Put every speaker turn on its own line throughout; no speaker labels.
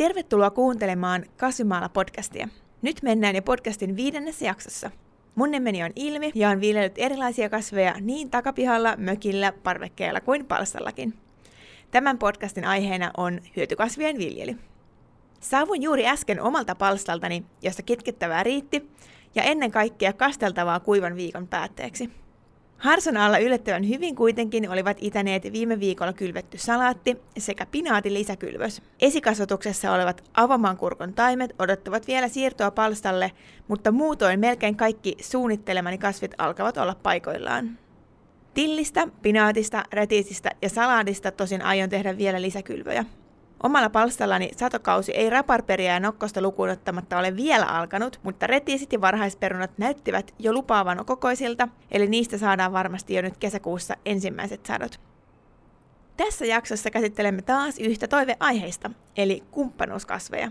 Tervetuloa kuuntelemaan Kasvimaalla podcastia. Nyt mennään jo podcastin viidennessä jaksossa. Mun nimeni on Ilmi ja on viljellyt erilaisia kasveja niin takapihalla, mökillä, parvekkeella kuin palstallakin. Tämän podcastin aiheena on hyötykasvien viljely. Saavuin juuri äsken omalta palstaltani, josta kitkettävää riitti, ja ennen kaikkea kasteltavaa kuivan viikon päätteeksi. Harson alla yllättävän hyvin kuitenkin olivat itäneet viime viikolla kylvetty salaatti sekä pinaatin lisäkylvös. Esikasvatuksessa olevat avomaankurkon taimet odottavat vielä siirtoa palstalle, mutta muutoin melkein kaikki suunnittelemani kasvit alkavat olla paikoillaan. Tillistä, pinaatista, retiisistä ja salaadista tosin aion tehdä vielä lisäkylvöjä. Omalla palstallani satokausi ei raparperia ja nokkosta lukuun ottamatta ole vielä alkanut, mutta retiisit ja varhaisperunat näyttivät jo lupaavan kokoisilta, eli niistä saadaan varmasti jo nyt kesäkuussa ensimmäiset sadot. Tässä jaksossa käsittelemme taas yhtä toiveaiheista, eli kumppanuuskasveja.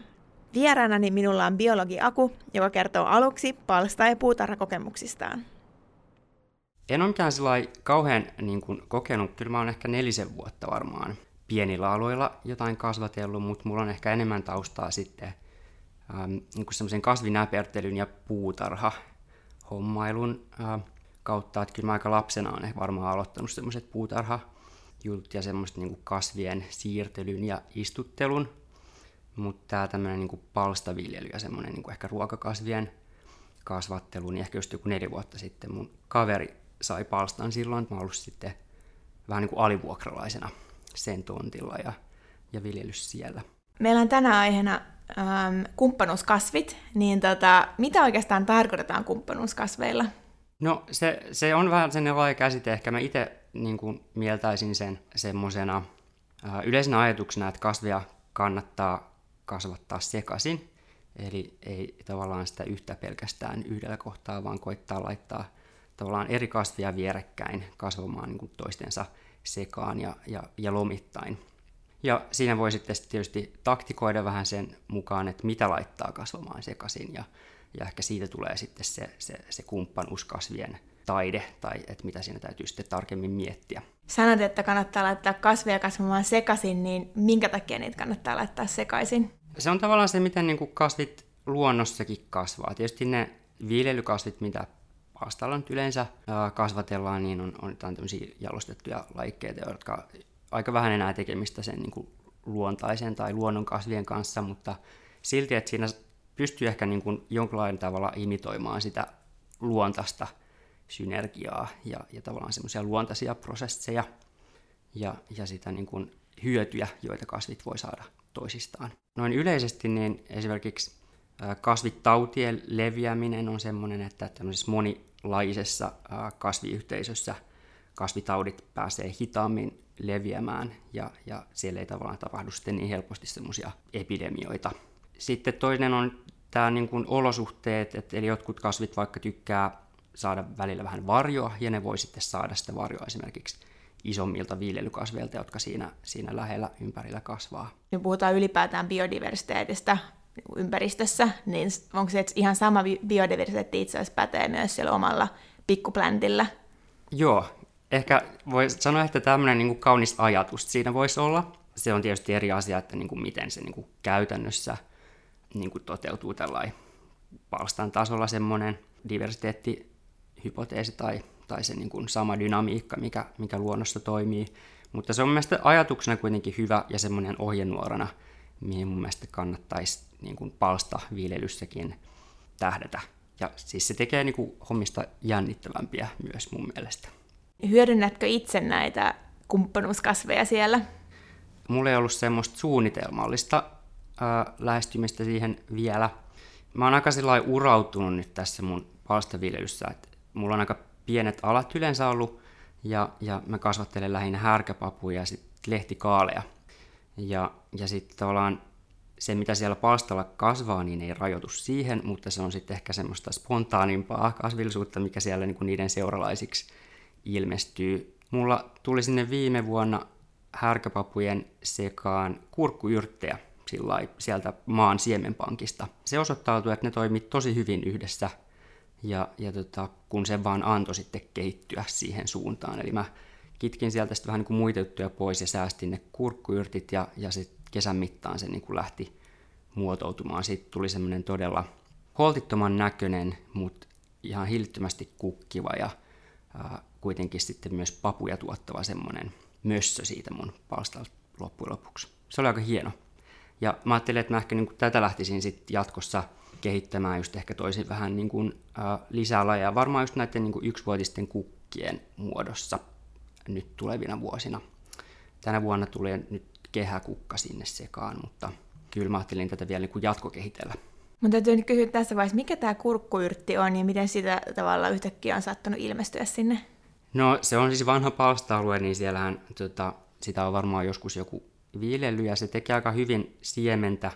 Vieraanani minulla on biologi Aku, joka kertoo aluksi palsta- ja puutarhakokemuksistaan.
En ole mikään kauhean niin kuin, kokenut, kyllä mä oon ehkä nelisen vuotta varmaan pienillä aloilla jotain kasvatellut, mutta mulla on ehkä enemmän taustaa sitten ähm, niin semmoisen kasvinäpertelyn ja puutarha hommailun äh, kautta, että kyllä mä aika lapsena olen varmaan aloittanut semmoiset puutarha jutut ja semmoista niin kasvien siirtelyn ja istuttelun, mutta tämä tämmöinen niin palstaviljely ja semmoinen niin ehkä ruokakasvien kasvattelu, niin ehkä just joku neljä vuotta sitten mun kaveri sai palstan silloin, että mä ollut sitten vähän niin kuin alivuokralaisena sen tontilla ja, ja viljelys siellä.
Meillä on tänä aiheena ähm, kumppanuuskasvit, niin tota, mitä oikeastaan tarkoitetaan kumppanuuskasveilla?
No se, se on vähän sen laaja käsite, ehkä mä itse niin kuin mieltäisin sen semmoisena äh, yleisenä ajatuksena, että kasveja kannattaa kasvattaa sekaisin, eli ei tavallaan sitä yhtä pelkästään yhdellä kohtaa, vaan koittaa laittaa tavallaan eri kasveja vierekkäin kasvamaan niin kuin toistensa sekaan ja, ja, ja lomittain. Ja siinä voi sitten tietysti taktikoida vähän sen mukaan, että mitä laittaa kasvamaan sekaisin ja, ja ehkä siitä tulee sitten se, se, se kumppanuuskasvien taide tai että mitä siinä täytyy sitten tarkemmin miettiä.
Sanot, että kannattaa laittaa kasveja kasvamaan sekaisin, niin minkä takia niitä kannattaa laittaa sekaisin?
Se on tavallaan se, miten niin kuin kasvit luonnossakin kasvaa. Tietysti ne viljelykasvit, mitä palstalla nyt yleensä kasvatellaan, niin on, on tämmöisiä jalostettuja laikkeita, jotka aika vähän enää tekemistä sen niin kuin luontaisen tai luonnon kasvien kanssa, mutta silti, että siinä pystyy ehkä niin kuin jonkinlainen tavalla imitoimaan sitä luontaista synergiaa ja, ja tavallaan semmoisia luontaisia prosesseja ja, ja sitä niin kuin hyötyjä, joita kasvit voi saada toisistaan. Noin yleisesti niin esimerkiksi kasvitautien leviäminen on semmoinen, että tämmöisessä moni, laisessa kasviyhteisössä kasvitaudit pääsee hitaammin leviämään ja, ja siellä ei tavallaan tapahdu sitten niin helposti semmoisia epidemioita. Sitten toinen on tämä niin kuin olosuhteet, että eli jotkut kasvit vaikka tykkää saada välillä vähän varjoa ja ne voi sitten saada sitä varjoa esimerkiksi isommilta viljelykasveilta, jotka siinä, siinä lähellä ympärillä kasvaa.
Me puhutaan ylipäätään biodiversiteetistä, ympäristössä, niin onko se ihan sama biodiversiteetti itse asiassa pätee myös siellä omalla pikkupläntillä?
Joo, ehkä voi sanoa, että tämmöinen niin kuin kaunis ajatus siinä voisi olla. Se on tietysti eri asia, että niin kuin miten se niin kuin käytännössä niin kuin toteutuu tällainen palstan tasolla semmoinen diversiteettihypoteesi tai, tai se niin kuin sama dynamiikka, mikä, mikä luonnossa toimii. Mutta se on mielestäni ajatuksena kuitenkin hyvä ja semmoinen ohjenuorana, mihin mun mielestä kannattaisi niin kuin palstaviljelyssäkin tähdätä. Ja siis se tekee niin kuin hommista jännittävämpiä myös mun mielestä.
Hyödynnätkö itse näitä kumppanuuskasveja siellä?
Mulla ei ollut semmoista suunnitelmallista ää, lähestymistä siihen vielä. Mä oon aika urautunut nyt tässä mun palstaviljelyssä, että mulla on aika pienet alat yleensä ollut, ja, ja mä kasvattelen lähinnä härkäpapuja ja sitten lehtikaaleja. Ja, ja sitten tavallaan se, mitä siellä palstalla kasvaa, niin ei rajoitu siihen, mutta se on sitten ehkä semmoista spontaanimpaa kasvillisuutta, mikä siellä niin kuin niiden seuralaisiksi ilmestyy. Mulla tuli sinne viime vuonna härkäpapujen sekaan kurkkuyrttejä sieltä maan siemenpankista. Se osoittautui, että ne toimii tosi hyvin yhdessä, ja, ja tota, kun se vaan antoi sitten kehittyä siihen suuntaan. Eli mä kitkin sieltä sitten vähän niin kuin muita juttuja pois ja säästin ne kurkkuyrtit, ja, ja sitten kesän mittaan se niin kuin lähti muotoutumaan. Siitä tuli semmoinen todella holtittoman näköinen, mutta ihan hillittömästi kukkiva ja ää, kuitenkin sitten myös papuja tuottava semmoinen mössö siitä mun palstalta loppujen lopuksi. Se oli aika hieno. Ja mä ajattelin, että mä ehkä niin kuin tätä lähtisin sitten jatkossa kehittämään just ehkä toisin vähän niin kuin, ää, lisää lajeja. Varmaan just näiden niin kuin yksivuotisten kukkien muodossa nyt tulevina vuosina. Tänä vuonna tulee nyt kehäkukka sinne sekaan, mutta kyllä mä ajattelin tätä vielä niin kuin jatkokehitellä.
Mun täytyy nyt kysyä tässä vaiheessa, mikä tämä kurkkuyrtti on ja miten sitä tavalla yhtäkkiä on saattanut ilmestyä sinne?
No se on siis vanha palsta-alue, niin siellähän tota, sitä on varmaan joskus joku viljely ja se tekee aika hyvin siementä.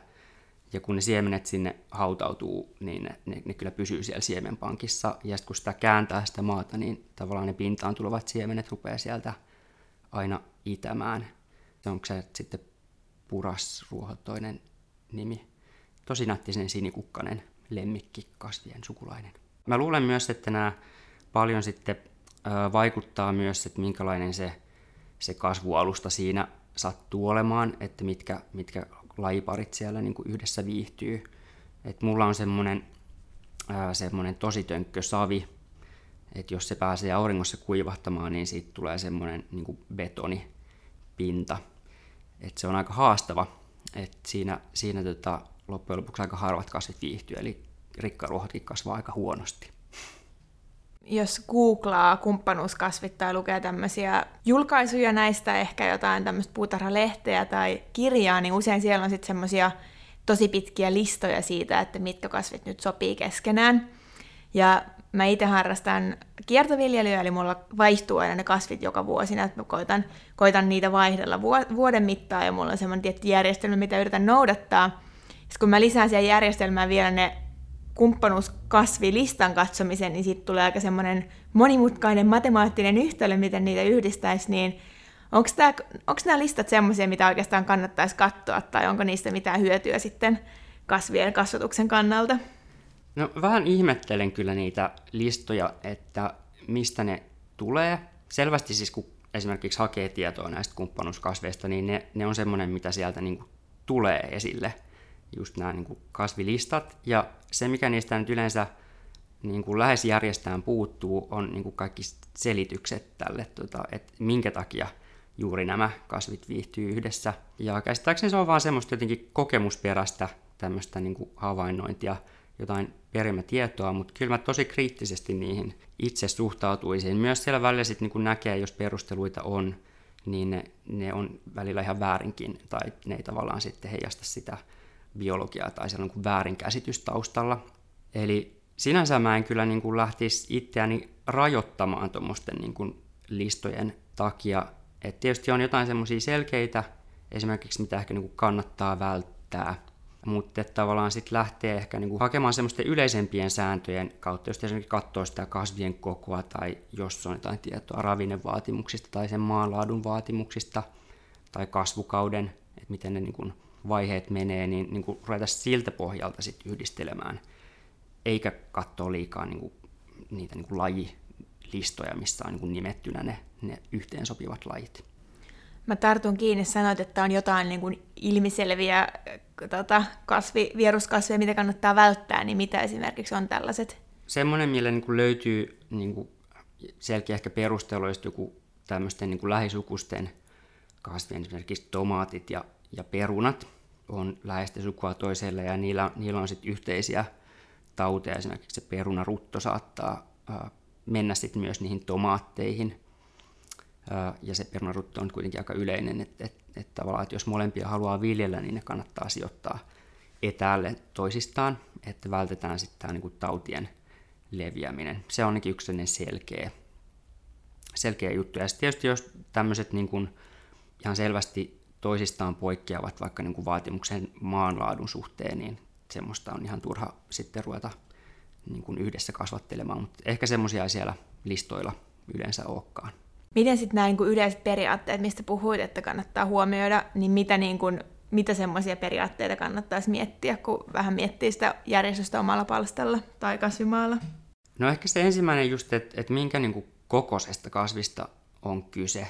Ja kun ne siemenet sinne hautautuu, niin ne, ne, ne kyllä pysyy siellä siemenpankissa. Ja sitten kun sitä kääntää sitä maata, niin tavallaan ne pintaan tulevat siemenet rupeaa sieltä aina itämään. Onko se sitten purasruohotoinen nimi? Tosi nättisen sinikukkanen lemmikki kasvien sukulainen. Mä luulen myös, että nämä paljon sitten vaikuttaa myös, että minkälainen se, se kasvualusta siinä sattuu olemaan, että mitkä, mitkä lajiparit siellä niin kuin yhdessä viihtyy. Et mulla on semmoinen semmoinen tosi tönkkö savi, että jos se pääsee auringossa kuivahtamaan, niin siitä tulee semmoinen niin kuin betonipinta. Et se on aika haastava, että siinä, siinä tota, loppujen lopuksi aika harvat kasvit viihtyy, eli rikkaruohotkin kasvaa aika huonosti
jos googlaa kumppanuuskasvit tai lukee tämmöisiä julkaisuja näistä, ehkä jotain tämmöistä puutarhalehteä tai kirjaa, niin usein siellä on sitten semmoisia tosi pitkiä listoja siitä, että mitkä kasvit nyt sopii keskenään. Ja mä itse harrastan kiertoviljelyä, eli mulla vaihtuu aina ne kasvit joka vuosi, että mä koitan, koitan niitä vaihdella vuoden mittaan, ja mulla on semmoinen tietty järjestelmä, mitä yritän noudattaa. Sitten kun mä lisään siihen järjestelmään vielä ne kumppanuuskasvilistan katsomisen, niin siitä tulee aika semmoinen monimutkainen matemaattinen yhtälö, miten niitä yhdistäisi, niin onko nämä listat semmoisia, mitä oikeastaan kannattaisi katsoa, tai onko niistä mitään hyötyä sitten kasvien kasvatuksen kannalta?
No vähän ihmettelen kyllä niitä listoja, että mistä ne tulee. Selvästi siis kun esimerkiksi hakee tietoa näistä kumppanuuskasveista, niin ne, ne on semmoinen, mitä sieltä niin tulee esille – just nämä niin kuin kasvilistat. Ja se, mikä niistä nyt yleensä niin kuin lähes järjestään puuttuu, on niin kuin kaikki selitykset tälle, tota, että minkä takia juuri nämä kasvit viihtyy yhdessä. Ja käsittääkseni se on vaan semmoista jotenkin kokemusperäistä tämmöistä niin kuin havainnointia, jotain perimätietoa, mutta kyllä mä tosi kriittisesti niihin itse suhtautuisin. Myös siellä välillä sitten niin näkee, jos perusteluita on, niin ne, ne on välillä ihan väärinkin, tai ne ei tavallaan sitten heijasta sitä biologiaa tai siellä on niin väärinkäsitys taustalla. Eli sinänsä mä en kyllä niin kuin lähtisi itseäni rajoittamaan tuommoisten niin listojen takia. Et tietysti on jotain semmoisia selkeitä, esimerkiksi mitä ehkä niin kuin kannattaa välttää, mutta tavallaan sitten lähtee ehkä niin kuin hakemaan semmoisten yleisempien sääntöjen kautta, jos esimerkiksi katsoo sitä kasvien kokoa tai jos on jotain tietoa ravinnevaatimuksista tai sen maanlaadun vaatimuksista tai kasvukauden, että miten ne niin kuin vaiheet menee, niin, niin kuin ruveta siltä pohjalta sit yhdistelemään, eikä katsoa liikaa niin kuin, niitä niin kuin lajilistoja, missä on niin kuin nimettynä ne, ne yhteensopivat lajit.
Mä tartun kiinni, sanoit, että on jotain niin kuin ilmiselviä äh, tota, kasvi, vieruskasveja, mitä kannattaa välttää, niin mitä esimerkiksi on tällaiset?
Semmoinen, millä niin kuin löytyy niin kuin selkeä ehkä perustelu, jos joku tämmöisten niin kuin lähisukusten kasvien, esimerkiksi tomaatit ja ja perunat on läheistä sukua toiselle ja niillä, niillä on sitten yhteisiä tauteja. Esimerkiksi se perunarutto saattaa mennä sitten myös niihin tomaatteihin. Ja se perunarutto on kuitenkin aika yleinen, että et, et tavallaan, että jos molempia haluaa viljellä, niin ne kannattaa sijoittaa etäälle toisistaan, että vältetään sitten tämä niinku tautien leviäminen. Se on ainakin yksi selkeä, selkeä juttu. Ja sitten tietysti jos tämmöiset niin ihan selvästi toisistaan poikkeavat vaikka niin kuin vaatimuksen maanlaadun suhteen, niin semmoista on ihan turha sitten ruveta niin kuin yhdessä kasvattelemaan, mutta ehkä semmoisia siellä listoilla yleensä olekaan.
Miten sitten nämä niin kuin yleiset periaatteet, mistä puhuit, että kannattaa huomioida, niin mitä, niin kuin, mitä semmoisia periaatteita kannattaisi miettiä, kun vähän miettii sitä järjestystä omalla palstalla tai kasvimaalla?
No ehkä se ensimmäinen just, että, että minkä niin kuin kokoisesta kasvista on kyse.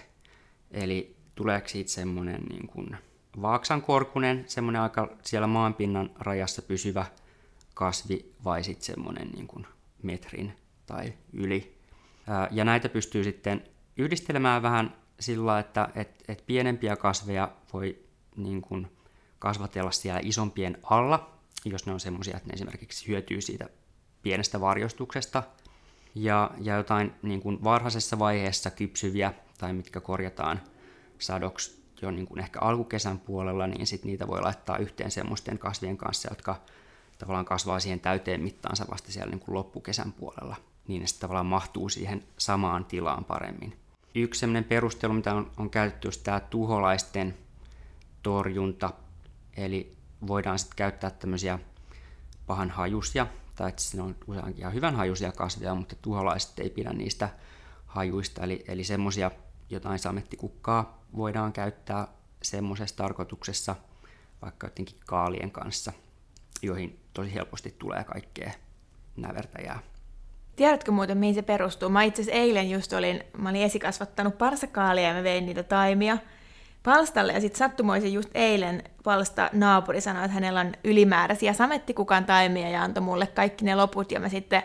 Eli tuleeko siitä semmoinen niin kuin vaaksankorkunen, semmoinen aika siellä maanpinnan rajassa pysyvä kasvi vai sitten semmoinen niin kuin metrin tai yli. Ja näitä pystyy sitten yhdistelemään vähän sillä, että et, et pienempiä kasveja voi niin kuin kasvatella siellä isompien alla, jos ne on semmoisia, että ne esimerkiksi hyötyy siitä pienestä varjostuksesta. Ja, ja jotain niin kuin varhaisessa vaiheessa kypsyviä tai mitkä korjataan sadoksi jo niin kuin ehkä alkukesän puolella, niin sit niitä voi laittaa yhteen semmoisten kasvien kanssa, jotka tavallaan kasvaa siihen täyteen mittaansa vasta siellä niin kuin loppukesän puolella, niin ne tavallaan mahtuu siihen samaan tilaan paremmin. Yksi sellainen perustelu, mitä on, on käytetty, on tämä tuholaisten torjunta, eli voidaan sitten käyttää tämmöisiä pahan hajusia, tai ne on useinkin ihan hyvän hajusia kasveja, mutta tuholaiset ei pidä niistä hajuista, eli, eli semmoisia jotain samettikukkaa voidaan käyttää semmoisessa tarkoituksessa, vaikka jotenkin kaalien kanssa, joihin tosi helposti tulee kaikkea nävertäjää.
Tiedätkö muuten, mihin se perustuu? Mä itse asiassa eilen just olin, mä olin esikasvattanut parsakaalia ja mä vein niitä taimia palstalle ja sitten sattumoisin just eilen palsta naapuri sanoi, että hänellä on ylimääräisiä samettikukan taimia ja antoi mulle kaikki ne loput ja mä sitten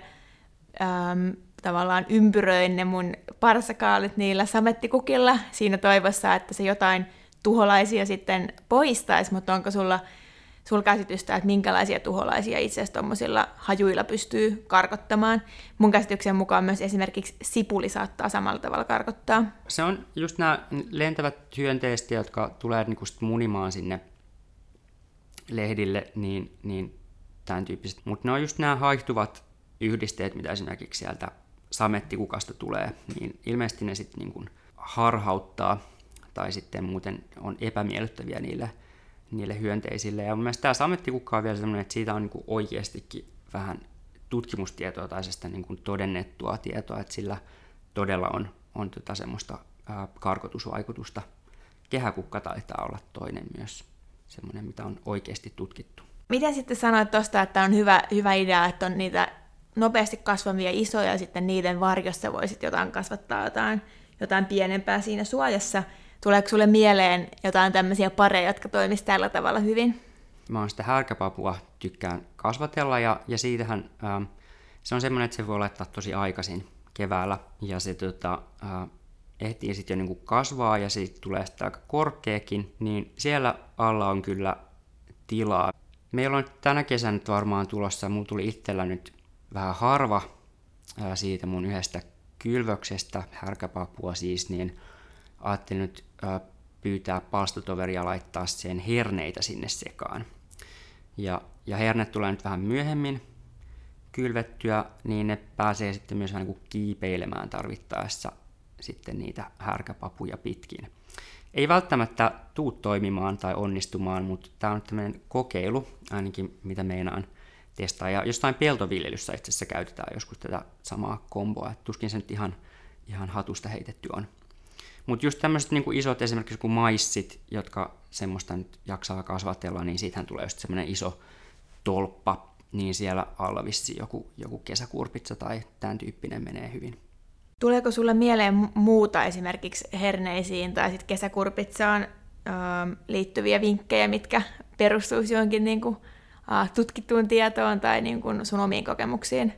äm, tavallaan ympyröin ne mun parsakaalit niillä samettikukilla siinä toivossa, että se jotain tuholaisia sitten poistaisi, mutta onko sulla sulla käsitystä, että minkälaisia tuholaisia itse asiassa tuommoisilla hajuilla pystyy karkottamaan. Mun käsityksen mukaan myös esimerkiksi sipuli saattaa samalla tavalla karkottaa.
Se on just nämä lentävät hyönteiset, jotka tulee niinku munimaan sinne lehdille, niin, niin tämän tyyppiset. Mutta ne on just nämä haihtuvat yhdisteet, mitä esimerkiksi sieltä samettikukasta tulee, niin ilmeisesti ne sitten niinku harhauttaa tai sitten muuten on epämiellyttäviä niille niille hyönteisille. Ja mun mielestä tämä samettikukka on vielä sellainen, että siitä on niin oikeastikin vähän tutkimustietoa tai sitä niin kuin todennettua tietoa, että sillä todella on, on tota semmoista ää, karkotusvaikutusta. Kehäkukka taitaa olla toinen myös semmoinen, mitä on oikeasti tutkittu.
Miten sitten sanoit tuosta, että on hyvä, hyvä idea, että on niitä nopeasti kasvavia isoja ja sitten niiden varjossa voisit jotain kasvattaa jotain, jotain pienempää siinä suojassa – Tuleeko sulle mieleen jotain tämmöisiä pareja, jotka toimisivat tällä tavalla hyvin?
Mä oon sitä härkäpapua tykkään kasvatella ja, ja siitähän ää, se on semmoinen, että se voi laittaa tosi aikaisin keväällä ja se tota, ää, ehtii sitten jo niinku kasvaa ja siitä tulee sitten aika korkeakin, niin siellä alla on kyllä tilaa. Meillä on tänä kesänä nyt varmaan tulossa, mulla tuli itsellä nyt vähän harva siitä mun yhdestä kylvöksestä, härkäpapua siis, niin ajattelin nyt pyytää palstotoveria laittaa sen herneitä sinne sekaan. Ja, ja hernet tulee nyt vähän myöhemmin kylvettyä, niin ne pääsee sitten myös vähän niin kiipeilemään tarvittaessa sitten niitä härkäpapuja pitkin. Ei välttämättä tuu toimimaan tai onnistumaan, mutta tämä on tämmöinen kokeilu, ainakin mitä meinaan testaa. Ja jostain peltoviljelyssä itse asiassa käytetään joskus tätä samaa komboa, että tuskin se nyt ihan, ihan hatusta heitetty on. Mutta just tämmöiset niin isot esimerkiksi kuin maissit, jotka semmoista nyt jaksaa kasvatella, niin siitähän tulee just semmoinen iso tolppa, niin siellä alla vissi joku, joku kesäkurpitsa tai tämän tyyppinen menee hyvin.
Tuleeko sulle mieleen muuta esimerkiksi herneisiin tai sitten kesäkurpitsaan ähm, liittyviä vinkkejä, mitkä perustuisi johonkin niin kuin, äh, tutkittuun tietoon tai niin kuin sun omiin kokemuksiin?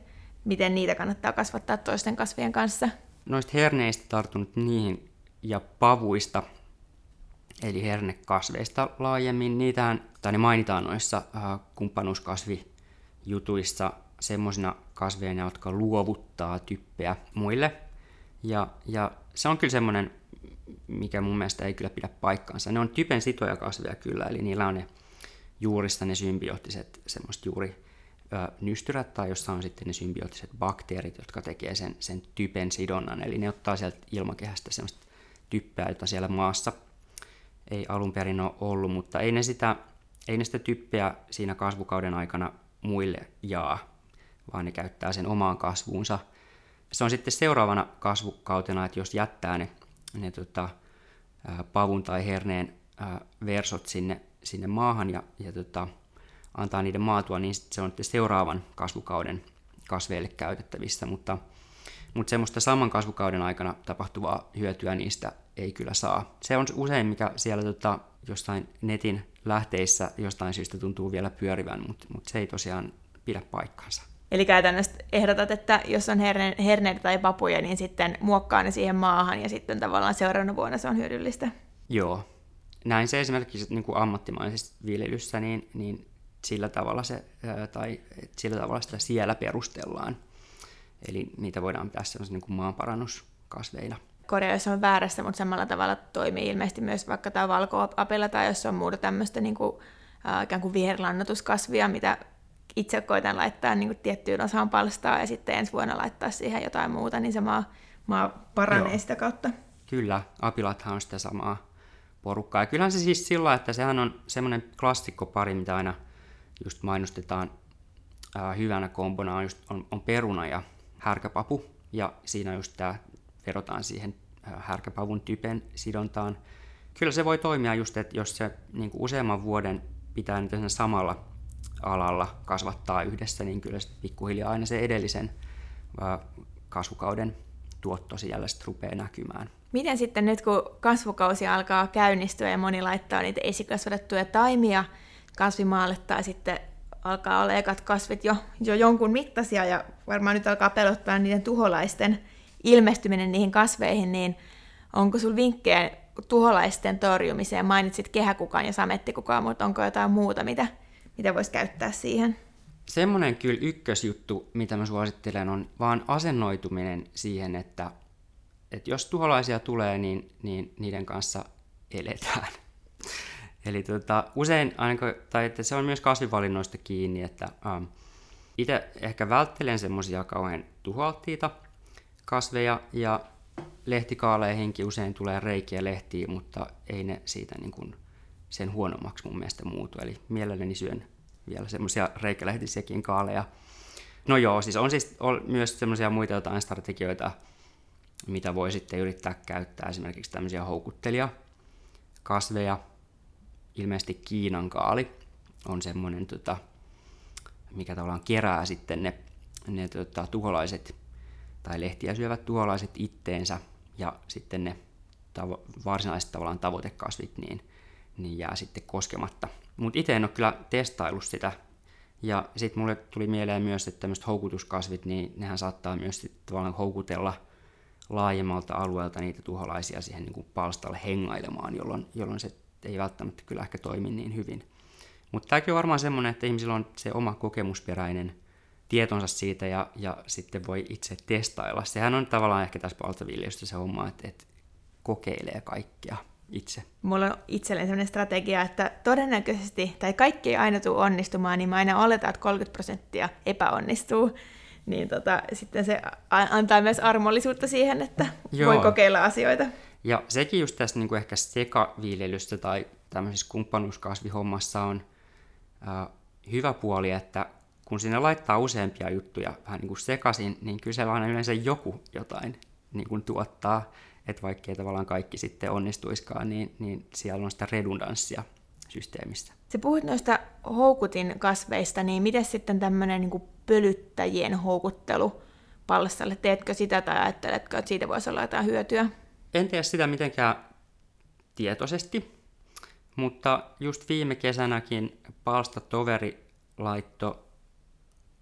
Miten niitä kannattaa kasvattaa toisten kasvien kanssa?
Noista herneistä tartunut niihin ja pavuista, eli hernekasveista laajemmin. Niitähän, tai ne mainitaan noissa äh, kumppanuuskasvijutuissa semmoisina kasveina, jotka luovuttaa typpeä muille. Ja, ja se on kyllä semmoinen, mikä mun mielestä ei kyllä pidä paikkaansa. Ne on typen sitoja kasveja kyllä, eli niillä on ne juurista ne symbioottiset semmoista juuri nystyrät tai jossa on sitten ne symbioottiset bakteerit, jotka tekee sen, sen typen sidonnan. Eli ne ottaa sieltä ilmakehästä semmoista typpeä, jota siellä maassa ei alun perin ole ollut, mutta ei ne sitä, ei ne sitä typpeä siinä kasvukauden aikana muille jaa, vaan ne käyttää sen omaan kasvuunsa. Se on sitten seuraavana kasvukautena, että jos jättää ne, ne tota, pavun tai herneen versot sinne, sinne maahan ja, ja tota, antaa niiden maatua, niin se on seuraavan kasvukauden kasveille käytettävissä, mutta mutta semmoista saman kasvukauden aikana tapahtuvaa hyötyä niistä ei kyllä saa. Se on usein, mikä siellä tota, jostain netin lähteissä jostain syystä tuntuu vielä pyörivän, mutta, mutta se ei tosiaan pidä paikkaansa.
Eli käytännössä ehdotat, että jos on herne, herneitä tai papuja, niin sitten muokkaa ne siihen maahan ja sitten tavallaan seuraavana vuonna se on hyödyllistä.
Joo. Näin se esimerkiksi niin kuin ammattimaisessa viljelyssä, niin, niin sillä tavalla se, tai sillä tavalla sitä siellä perustellaan. Eli niitä voidaan pitää sellaisena niin kuin maanparannuskasveina.
Korea, jos on väärässä, mutta samalla tavalla toimii ilmeisesti myös vaikka tämä valkoapella tai jos on muuta tämmöistä niin kuin, äh, ikään kuin viherlannotuskasvia, mitä itse koitan laittaa niin kuin tiettyyn osaan palstaa ja sitten ensi vuonna laittaa siihen jotain muuta, niin se maa, maa paranee Joo. sitä kautta.
Kyllä, apilathan on sitä samaa porukkaa. Ja kyllähän se siis sillä, että sehän on semmoinen klassikkopari, mitä aina just mainostetaan ää, hyvänä kombona, on, just, on, on peruna ja härkäpapu. Ja siinä just tämä verotaan siihen härkäpavun typen sidontaan. Kyllä se voi toimia just, että jos se niin useamman vuoden pitää nyt samalla alalla kasvattaa yhdessä, niin kyllä sitten pikkuhiljaa aina se edellisen kasvukauden tuotto siellä sitten rupeaa näkymään.
Miten sitten nyt, kun kasvukausi alkaa käynnistyä ja moni laittaa niitä esikasvatettuja taimia kasvimaalle tai sitten alkaa olla ekat kasvit jo, jo jonkun mittaisia ja varmaan nyt alkaa pelottaa niiden tuholaisten ilmestyminen niihin kasveihin, niin onko sinulla vinkkejä tuholaisten torjumiseen? Mainitsit kehäkukaan ja samettikukaan, mutta onko jotain muuta, mitä, mitä voisi käyttää siihen?
Semmoinen kyllä ykkösjuttu, mitä mä suosittelen, on vaan asennoituminen siihen, että, että jos tuholaisia tulee, niin, niin niiden kanssa eletään. Eli tota, usein, ainakaan, tai että se on myös kasvivalinnoista kiinni, että ähm, itse ehkä välttelen semmoisia kauhean tuhoalttiita kasveja, ja lehtikaaleihinkin usein tulee reikiä lehtiin, mutta ei ne siitä niin kuin sen huonommaksi mun mielestä muutu. Eli mielelläni syön vielä semmoisia reikälehtisiäkin kaaleja. No joo, siis on siis on myös semmoisia muita jotain strategioita, mitä voi sitten yrittää käyttää, esimerkiksi tämmöisiä houkuttelia kasveja. Ilmeisesti Kiinan kaali on semmoinen, tota, mikä tavallaan kerää sitten ne, ne tota, tuholaiset tai lehtiä syövät tuholaiset itteensä ja sitten ne tavo- varsinaiset tavallaan tavoitekasvit niin, niin jää sitten koskematta. Mutta itse en ole kyllä testaillut sitä. Ja sitten mulle tuli mieleen myös, että tämmöiset houkutuskasvit, niin nehän saattaa myös sit tavallaan houkutella laajemmalta alueelta niitä tuholaisia siihen niin kuin palstalle hengailemaan, jolloin, jolloin se ei välttämättä kyllä ehkä toimi niin hyvin. Mutta tämäkin on varmaan semmoinen, että ihmisillä on se oma kokemusperäinen tietonsa siitä ja, ja sitten voi itse testailla. Sehän on tavallaan ehkä tässä paltaviljelystä se homma, että, että kokeilee kaikkea itse.
Mulla on itselleni sellainen strategia, että todennäköisesti, tai kaikki ei aina tule onnistumaan, niin mä aina oletan, että 30 prosenttia epäonnistuu. Niin tota, sitten se antaa myös armollisuutta siihen, että Joo. voi kokeilla asioita.
Ja sekin just tässä niin kuin ehkä sekaviljelystä tai tämmöisessä kumppanuuskasvihommassa on äh, hyvä puoli, että kun sinne laittaa useampia juttuja vähän niin kuin sekaisin, niin kyllä siellä aina yleensä joku jotain niin kuin tuottaa, että vaikkei tavallaan kaikki sitten onnistuiskaan, niin, niin siellä on sitä redundanssia systeemissä.
Se puhuit noista houkutin kasveista, niin miten sitten tämmöinen niin pölyttäjien houkuttelu palstalle? Teetkö sitä tai ajatteletko, että siitä voisi olla jotain hyötyä?
En tee sitä mitenkään tietoisesti, mutta just viime kesänäkin palstatoveri laitto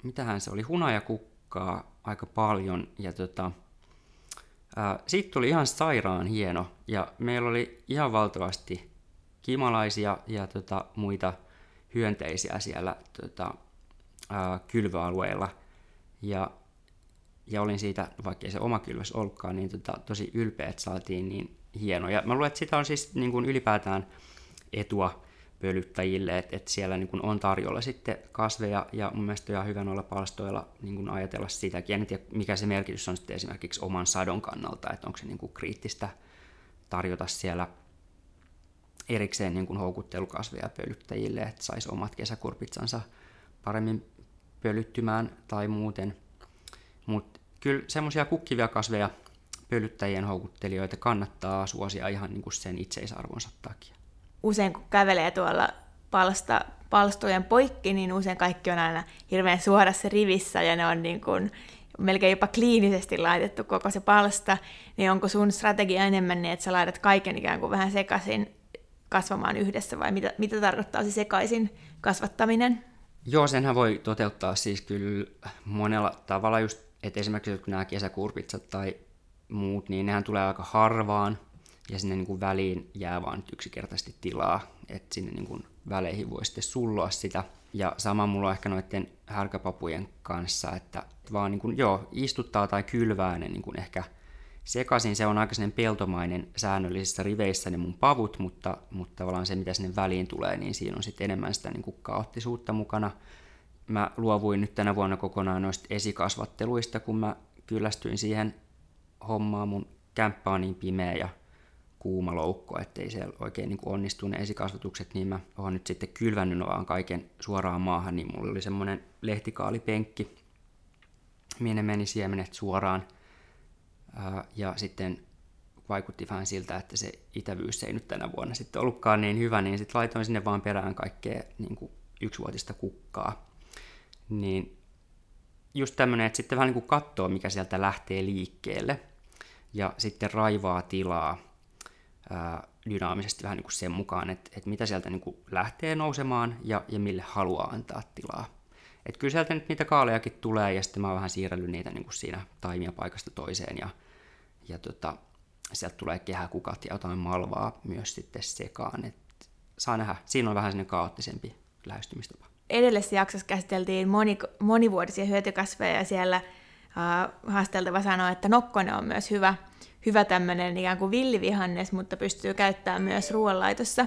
mitähän se oli, hunajakukkaa aika paljon ja tota, ää, siitä tuli ihan sairaan hieno ja meillä oli ihan valtavasti kimalaisia ja tota, muita hyönteisiä siellä tota, ää, kylvöalueella ja, ja olin siitä, vaikka se oma kylväs ollutkaan, niin tota, tosi ylpeä, että saatiin niin hieno. Ja mä luulen, että sitä on siis niin kuin ylipäätään etua pölyttäjille, että, että siellä niin kuin on tarjolla sitten kasveja ja mun mielestä ihan hyvä noilla palstoilla niin kuin ajatella sitäkin. En tiedä, mikä se merkitys on sitten esimerkiksi oman sadon kannalta, että onko se niin kuin kriittistä tarjota siellä erikseen niin kuin houkuttelukasveja pölyttäjille, että saisi omat kesäkurpitsansa paremmin pölyttymään tai muuten. Mutta kyllä semmoisia kukkivia kasveja pölyttäjien houkuttelijoita kannattaa suosia ihan niin kuin sen itseisarvonsa takia
usein kun kävelee tuolla palsta, palstojen poikki, niin usein kaikki on aina hirveän suorassa rivissä ja ne on niin kuin melkein jopa kliinisesti laitettu koko se palsta, niin onko sun strategia enemmän niin, että sä laitat kaiken ikään kuin vähän sekaisin kasvamaan yhdessä vai mitä, mitä tarkoittaa se sekaisin kasvattaminen?
Joo, senhän voi toteuttaa siis kyllä monella tavalla just, että esimerkiksi kun nämä kesäkurpitsat tai muut, niin nehän tulee aika harvaan ja sinne niin kuin väliin jää vaan yksinkertaisesti tilaa, että sinne niin kuin väleihin voi sitten sulloa sitä. Ja sama mulla on ehkä noiden härkäpapujen kanssa, että vaan niin kuin, joo, istuttaa tai kylvää ne niin kuin ehkä sekaisin. Se on aika peltomainen säännöllisissä riveissä ne mun pavut, mutta, mutta tavallaan se, mitä sinne väliin tulee, niin siinä on sitten enemmän sitä niin kaoottisuutta mukana. Mä luovuin nyt tänä vuonna kokonaan noista esikasvatteluista, kun mä kyllästyin siihen hommaan. Mun kämppä on niin pimeä ja kuuma loukko, ettei siellä oikein niin onnistu ne esikasvatukset, niin mä oon nyt sitten kylvännyt vaan kaiken suoraan maahan, niin mulla oli semmoinen lehtikaalipenkki, minne meni siemenet suoraan, ja sitten vaikutti vähän siltä, että se itävyys ei nyt tänä vuonna sitten ollutkaan niin hyvä, niin sitten laitoin sinne vaan perään kaikkea niin kuin yksivuotista kukkaa. Niin just tämmöinen, että sitten vähän niin kuin katsoo, mikä sieltä lähtee liikkeelle, ja sitten raivaa tilaa ää, dynaamisesti vähän niin kuin sen mukaan, että, että mitä sieltä niin kuin lähtee nousemaan ja, ja mille haluaa antaa tilaa. Et kyllä sieltä nyt niitä kaalejakin tulee ja sitten mä oon vähän siirrellyt niitä niin kuin siinä taimia paikasta toiseen ja, ja tota, sieltä tulee kehäkukat ja jotain malvaa myös sitten sekaan. Et saa nähdä, siinä on vähän sellainen kaoottisempi lähestymistapa.
Edellisessä jaksossa käsiteltiin moni, monivuotisia hyötykasveja ja siellä uh, haasteltava sanoi, että nokkonen on myös hyvä hyvä tämmöinen ikään kuin villivihannes, mutta pystyy käyttämään myös ruoanlaitossa.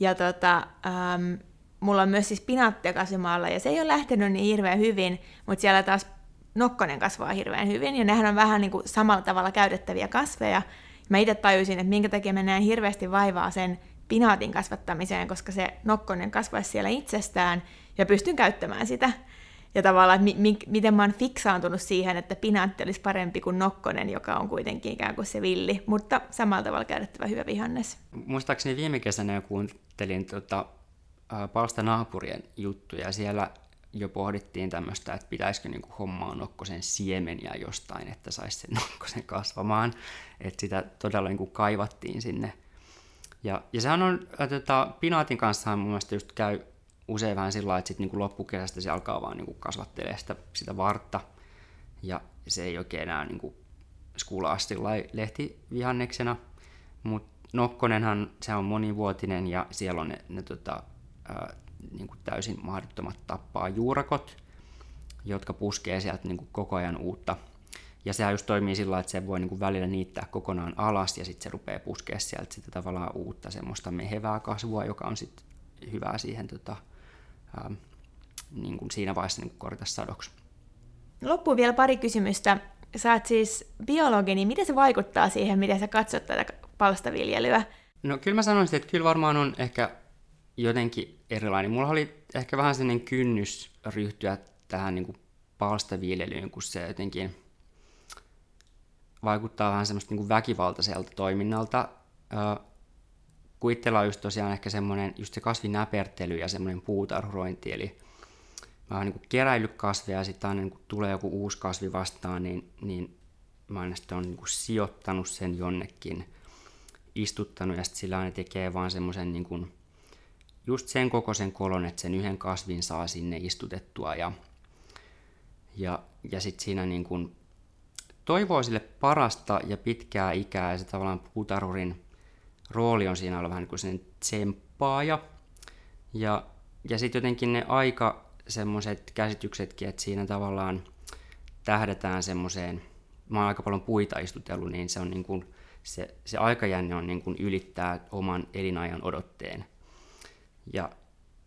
Ja tota, ähm, mulla on myös siis pinaattia kasvimaalla, ja se ei ole lähtenyt niin hirveän hyvin, mutta siellä taas nokkonen kasvaa hirveän hyvin, ja nehän on vähän niin kuin samalla tavalla käytettäviä kasveja. Mä itse tajusin, että minkä takia mä näen hirveästi vaivaa sen pinaatin kasvattamiseen, koska se nokkonen kasvaisi siellä itsestään, ja pystyn käyttämään sitä. Ja tavallaan, että mi- mi- miten mä oon fiksaantunut siihen, että pinaatti olisi parempi kuin nokkonen, joka on kuitenkin ikään kuin se villi, mutta samalla tavalla käytettävä hyvä vihannes.
Muistaakseni viime kesänä kuuntelin tota, palsta naapurien juttuja, ja siellä jo pohdittiin tämmöistä, että pitäisikö niinku hommaa nokkosen siemeniä jostain, että saisi sen nokkosen kasvamaan. Että sitä todella niinku kaivattiin sinne. Ja, ja sehän on, tota, pinaatin kanssa mun mielestä just käy usein vähän sillä että sitten niin loppukesästä se alkaa vaan niin kasvattelee sitä, sitä vartta, ja se ei oikein enää niin skulaa lehtivihanneksena, mutta nokkonenhan se on monivuotinen ja siellä on ne, ne tota, ää, niin kuin täysin mahdottomat tappaa juurakot, jotka puskee sieltä niin kuin koko ajan uutta. Ja sehän just toimii sillä että se voi niin kuin välillä niittää kokonaan alas ja sitten se rupeaa puskea sieltä sitä tavallaan uutta semmoista mehevää kasvua, joka on sitten hyvää siihen tota, ähm, niin kuin siinä vaiheessa niin korjata sadoksi.
Loppuun vielä pari kysymystä. Sä oot siis biologi, niin miten se vaikuttaa siihen, miten sä katsot tätä palstaviljelyä?
No kyllä mä sanoisin, että kyllä varmaan on ehkä jotenkin erilainen. Mulla oli ehkä vähän sellainen kynnys ryhtyä tähän niin kuin palstaviljelyyn, kun se jotenkin vaikuttaa vähän semmoista niin kuin väkivaltaiselta toiminnalta kun itsellä on just tosiaan ehkä semmoinen, just se kasvinäpertely ja semmoinen puutarhurointi, eli mä oon niin keräillyt kasveja ja sitten aina niin tulee joku uusi kasvi vastaan, niin, niin mä aina sitten on niin sijoittanut sen jonnekin, istuttanut ja sitten sillä aina tekee vaan semmoisen niin kuin, just sen kokoisen kolon, että sen yhden kasvin saa sinne istutettua ja, ja, ja sitten siinä niin kuin toivoo sille parasta ja pitkää ikää ja se tavallaan puutarhurin rooli on siinä olla vähän niin kuin tsemppaaja. Ja, ja sitten jotenkin ne aika semmoiset käsityksetkin, että siinä tavallaan tähdetään semmoiseen, mä oon aika paljon puita istutellut, niin se on niin kuin, se, se aikajänne on niin kuin ylittää oman elinajan odotteen. Ja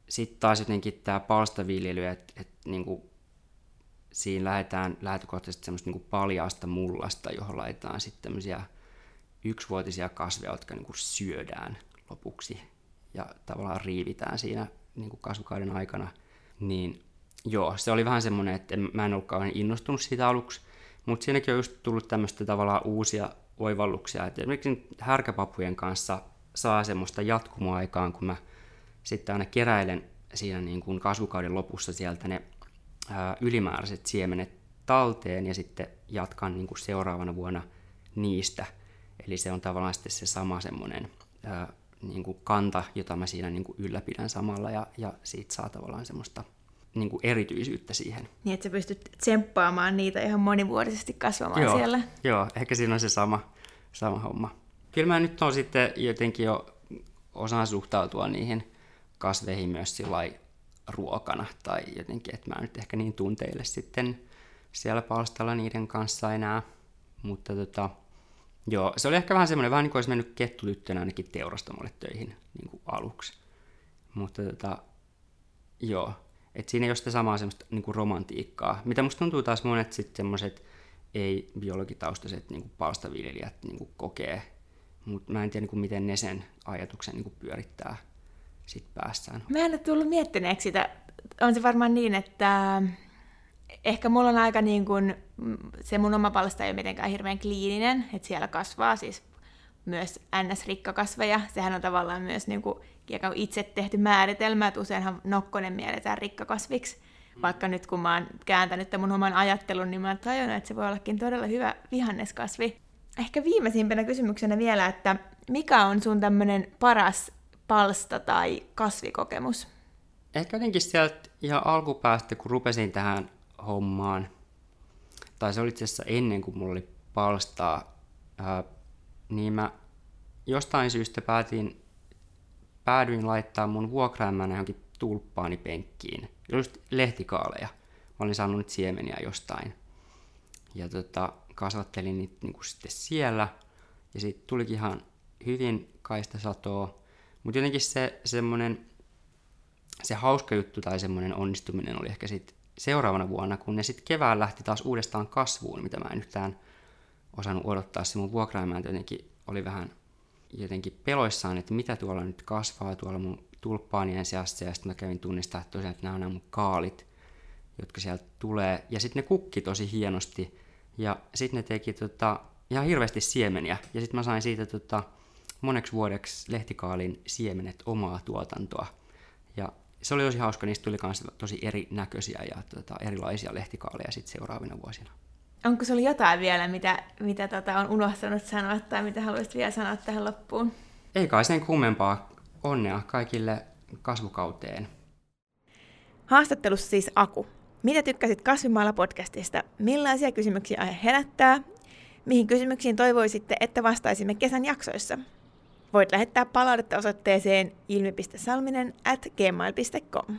sitten taas jotenkin tämä palstaviljely, että et niin kuin siinä lähdetään lähtökohtaisesti semmoista niin kuin paljaasta mullasta, johon laitetaan sitten tämmöisiä yksivuotisia kasveja, jotka niin kuin syödään lopuksi ja tavallaan riivitään siinä niin kuin kasvukauden aikana, niin joo, se oli vähän semmoinen, että mä en ollut kauhean innostunut siitä aluksi, mutta siinäkin on just tullut tämmöistä tavallaan uusia oivalluksia, että esimerkiksi härkäpapujen kanssa saa semmoista jatkumoa aikaan, kun mä sitten aina keräilen siinä niin kuin kasvukauden lopussa sieltä ne ää, ylimääräiset siemenet talteen ja sitten jatkan niin kuin seuraavana vuonna niistä – Eli se on tavallaan sitten se sama semmoinen niin kuin kanta, jota mä siinä niin kuin ylläpidän samalla ja, ja siitä saa tavallaan semmoista niin kuin erityisyyttä siihen.
Niin, että sä pystyt tsemppaamaan niitä ihan monivuotisesti kasvamaan
joo,
siellä.
Joo, ehkä siinä on se sama, sama homma. Kyllä mä nyt on sitten jotenkin jo osaan suhtautua niihin kasveihin myös ruokana tai jotenkin, että mä nyt ehkä niin tunteille sitten siellä palstalla niiden kanssa enää. Mutta tota, joo, se oli ehkä vähän semmoinen, vähän niin kuin olisi mennyt kettutyttönä ainakin teurastamolle töihin niin kuin aluksi. Mutta tota, joo, että siinä ei ole sitä samaa semmoista niin kuin romantiikkaa, mitä musta tuntuu taas monet sitten semmoiset ei-biologitaustaiset niin kuin palstaviljelijät niin kuin kokee, mutta mä en tiedä niin kuin miten ne sen ajatuksen niin kuin pyörittää sit päässään.
Mä en ole tullut miettineeksi sitä. On se varmaan niin, että ehkä mulla on aika niin kuin, se mun oma palsta ei ole mitenkään hirveän kliininen, että siellä kasvaa siis myös NS-rikkakasveja. Sehän on tavallaan myös niin kuin, itse tehty määritelmä, että useinhan nokkonen mielletään rikkakasviksi. Vaikka nyt kun mä oon kääntänyt tämän mun oman ajattelun, niin mä oon tajunnut, että se voi ollakin todella hyvä vihanneskasvi. Ehkä viimeisimpänä kysymyksenä vielä, että mikä on sun tämmöinen paras palsta tai kasvikokemus?
Ehkä jotenkin sieltä ihan alkupäästä, kun rupesin tähän hommaan, tai se oli itse asiassa ennen kuin mulla oli palstaa, niin mä jostain syystä päätin, päädyin laittaa mun vuokraimman johonkin tulppaani penkkiin, just lehtikaaleja. Mä olin saanut nyt siemeniä jostain. Ja tota, kasvattelin niitä niin kuin sitten siellä. Ja sitten tulikin ihan hyvin kaista satoa. Mutta jotenkin se semmoinen, se hauska juttu tai semmoinen onnistuminen oli ehkä sitten seuraavana vuonna, kun ne sitten kevään lähti taas uudestaan kasvuun, mitä mä en yhtään osannut odottaa. Se mun vuokraimään jotenkin oli vähän jotenkin peloissaan, että mitä tuolla nyt kasvaa tuolla mun tulppaanien seassa. Ja sitten mä kävin tunnistaa että tosiaan, että nämä on nämä mun kaalit, jotka sieltä tulee. Ja sitten ne kukki tosi hienosti. Ja sitten ne teki tota, ihan hirveästi siemeniä. Ja sitten mä sain siitä tota, moneksi vuodeksi lehtikaalin siemenet omaa tuotantoa. Ja se oli tosi hauska, niistä tuli myös tosi erinäköisiä ja tota, erilaisia lehtikaaleja sitten seuraavina vuosina.
Onko oli jotain vielä, mitä, mitä tota, on unohtanut sanoa tai mitä haluaisit vielä sanoa tähän loppuun?
Ei kai sen kummempaa. Onnea kaikille kasvukauteen.
Haastattelussa siis Aku. Mitä tykkäsit Kasvimaalla podcastista? Millaisia kysymyksiä aihe herättää? Mihin kysymyksiin toivoisitte, että vastaisimme kesän jaksoissa? Voit lähettää palautetta osoitteeseen ilmi.salminen at gmail.com.